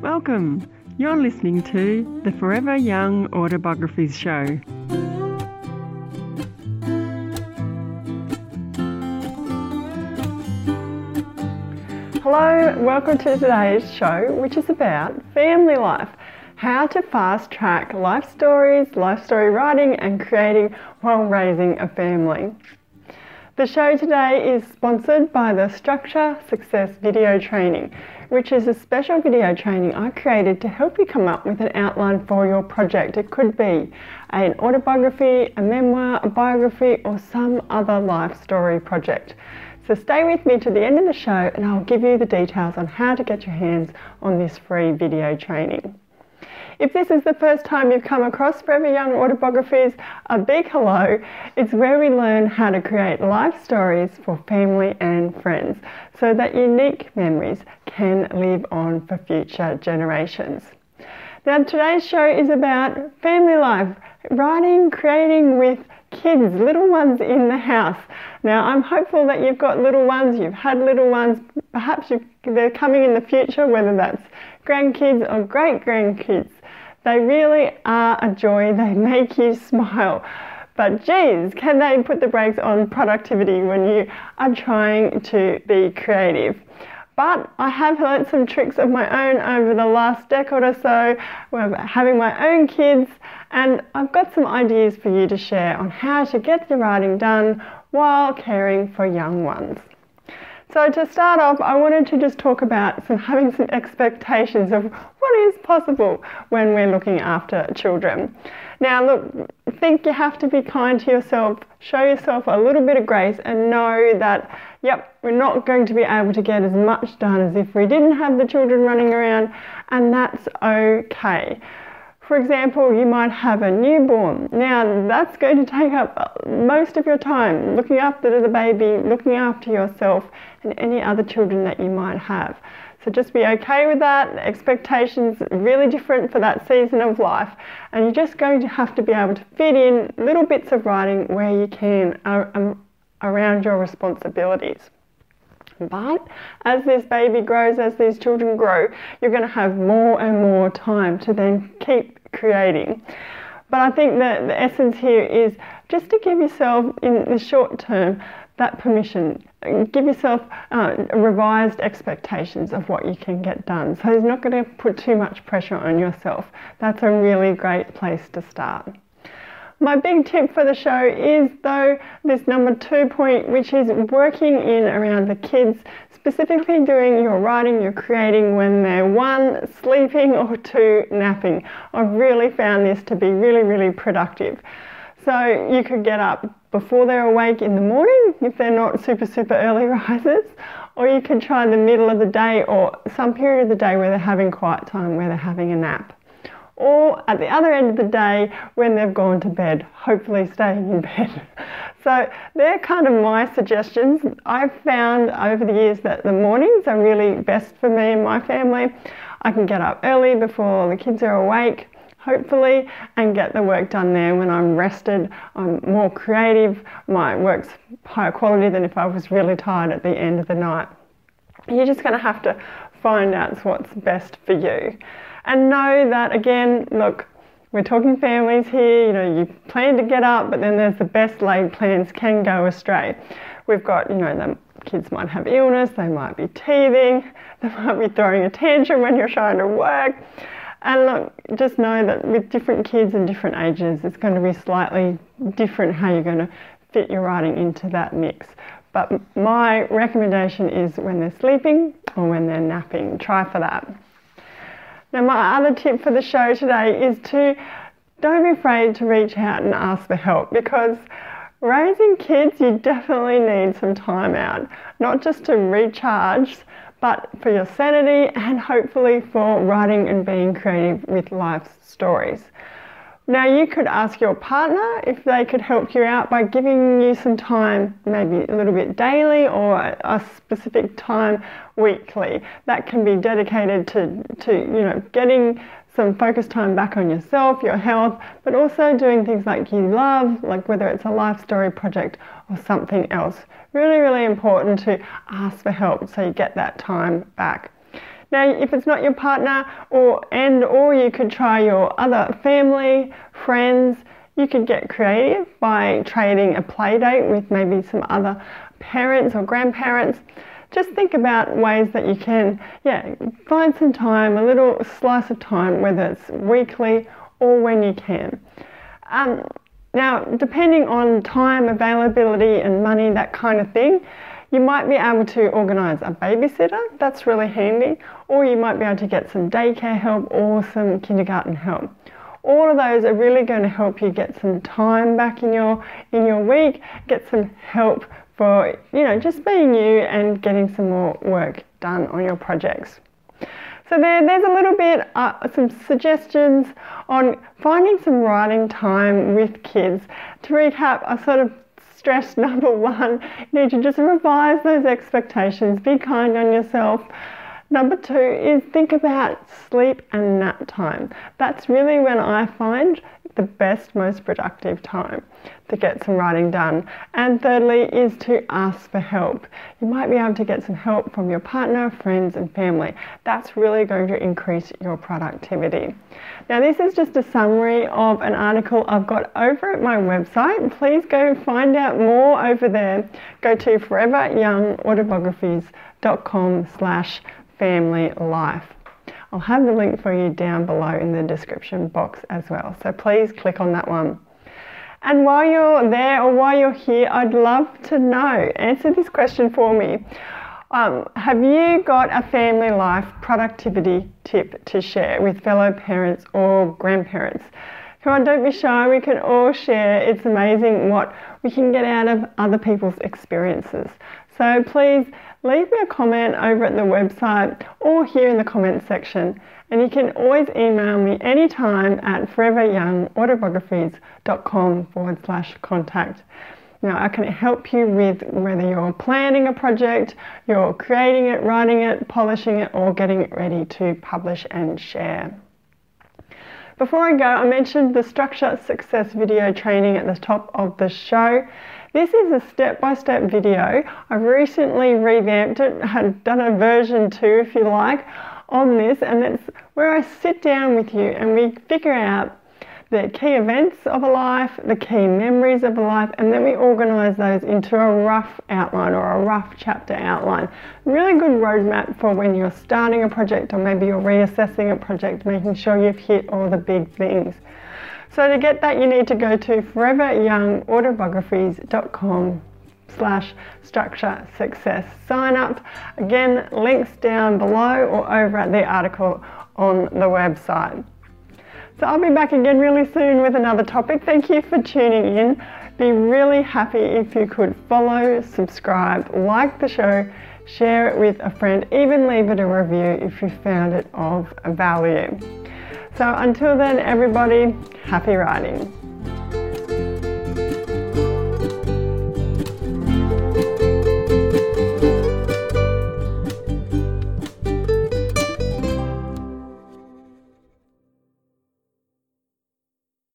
Welcome. You're listening to the Forever Young Autobiographies Show. Hello, welcome to today's show, which is about family life. How to fast track life stories, life story writing, and creating while raising a family. The show today is sponsored by the Structure Success Video Training, which is a special video training I created to help you come up with an outline for your project. It could be an autobiography, a memoir, a biography, or some other life story project. So stay with me to the end of the show and I'll give you the details on how to get your hands on this free video training. If this is the first time you've come across Forever Young Autobiographies, a big hello. It's where we learn how to create life stories for family and friends so that unique memories can live on for future generations. Now, today's show is about family life, writing, creating with kids, little ones in the house. Now, I'm hopeful that you've got little ones, you've had little ones, perhaps they're coming in the future, whether that's grandkids or great grandkids. They really are a joy, they make you smile. But geez, can they put the brakes on productivity when you are trying to be creative? But I have learnt some tricks of my own over the last decade or so, having my own kids, and I've got some ideas for you to share on how to get your writing done while caring for young ones. So to start off, I wanted to just talk about some having some expectations of what is possible when we're looking after children. Now, look, think you have to be kind to yourself, show yourself a little bit of grace, and know that, yep, we're not going to be able to get as much done as if we didn't have the children running around, and that's okay. For example, you might have a newborn. Now, that's going to take up most of your time looking after the baby, looking after yourself, and any other children that you might have. So just be okay with that. Expectations really different for that season of life, and you're just going to have to be able to fit in little bits of writing where you can um, around your responsibilities. But as this baby grows, as these children grow, you're going to have more and more time to then keep creating. But I think that the essence here is just to give yourself, in the short term, that permission. Give yourself uh, revised expectations of what you can get done. So it's not going to put too much pressure on yourself. That's a really great place to start. My big tip for the show is though this number two point, which is working in around the kids, specifically doing your writing, your creating when they're one, sleeping or two, napping. I've really found this to be really, really productive. So you could get up before they're awake in the morning if they're not super, super early risers, or you could try the middle of the day or some period of the day where they're having quiet time, where they're having a nap or at the other end of the day when they've gone to bed, hopefully staying in bed. So they're kind of my suggestions. I've found over the years that the mornings are really best for me and my family. I can get up early before the kids are awake, hopefully, and get the work done there when I'm rested. I'm more creative. My work's higher quality than if I was really tired at the end of the night. You're just going to have to find out what's best for you and know that again, look, we're talking families here, you know, you plan to get up, but then there's the best laid plans can go astray. We've got, you know, the kids might have illness, they might be teething, they might be throwing a tantrum when you're trying to work. And look, just know that with different kids and different ages, it's going to be slightly different how you're going to fit your writing into that mix. But my recommendation is when they're sleeping or when they're napping, try for that. Now, my other tip for the show today is to don't be afraid to reach out and ask for help because raising kids, you definitely need some time out, not just to recharge, but for your sanity and hopefully for writing and being creative with life's stories. Now, you could ask your partner if they could help you out by giving you some time, maybe a little bit daily or a specific time weekly. That can be dedicated to, to you know, getting some focus time back on yourself, your health, but also doing things like you love, like whether it's a life story project or something else. Really, really important to ask for help so you get that time back. Now, if it's not your partner, or and or you could try your other family, friends. You could get creative by trading a play date with maybe some other parents or grandparents just think about ways that you can, yeah, find some time, a little slice of time, whether it's weekly or when you can. Um, now, depending on time availability and money, that kind of thing, you might be able to organise a babysitter, that's really handy, or you might be able to get some daycare help or some kindergarten help. All of those are really going to help you get some time back in your in your week, get some help for you know just being you and getting some more work done on your projects. So there, there's a little bit, uh, some suggestions on finding some writing time with kids. To recap, I sort of stress number one, you need to just revise those expectations, be kind on yourself. Number two is think about sleep and nap time. That's really when I find the best, most productive time to get some writing done. And thirdly is to ask for help. You might be able to get some help from your partner, friends, and family. That's really going to increase your productivity. Now, this is just a summary of an article I've got over at my website. Please go find out more over there. Go to foreveryoungautobiographies.com slash family life. I'll have the link for you down below in the description box as well. So please click on that one. And while you're there or while you're here, I'd love to know. Answer this question for me. Um, have you got a family life productivity tip to share with fellow parents or grandparents? Come on, don't be shy. We can all share. It's amazing what we can get out of other people's experiences. So please leave me a comment over at the website or here in the comments section. And you can always email me anytime at foreveryoungautobiographies.com forward slash contact. Now, I can help you with whether you're planning a project, you're creating it, writing it, polishing it, or getting it ready to publish and share. Before I go, I mentioned the structure success video training at the top of the show. This is a step-by-step video. I've recently revamped it, had done a version 2 if you like on this and it's where I sit down with you and we figure out the key events of a life, the key memories of a life, and then we organise those into a rough outline or a rough chapter outline. Really good roadmap for when you're starting a project or maybe you're reassessing a project, making sure you've hit all the big things. So to get that, you need to go to foreveryoungautobiographies.com slash structure success sign up. Again, links down below or over at the article on the website. So I'll be back again really soon with another topic. Thank you for tuning in. Be really happy if you could follow, subscribe, like the show, share it with a friend, even leave it a review if you found it of value. So until then, everybody, happy writing.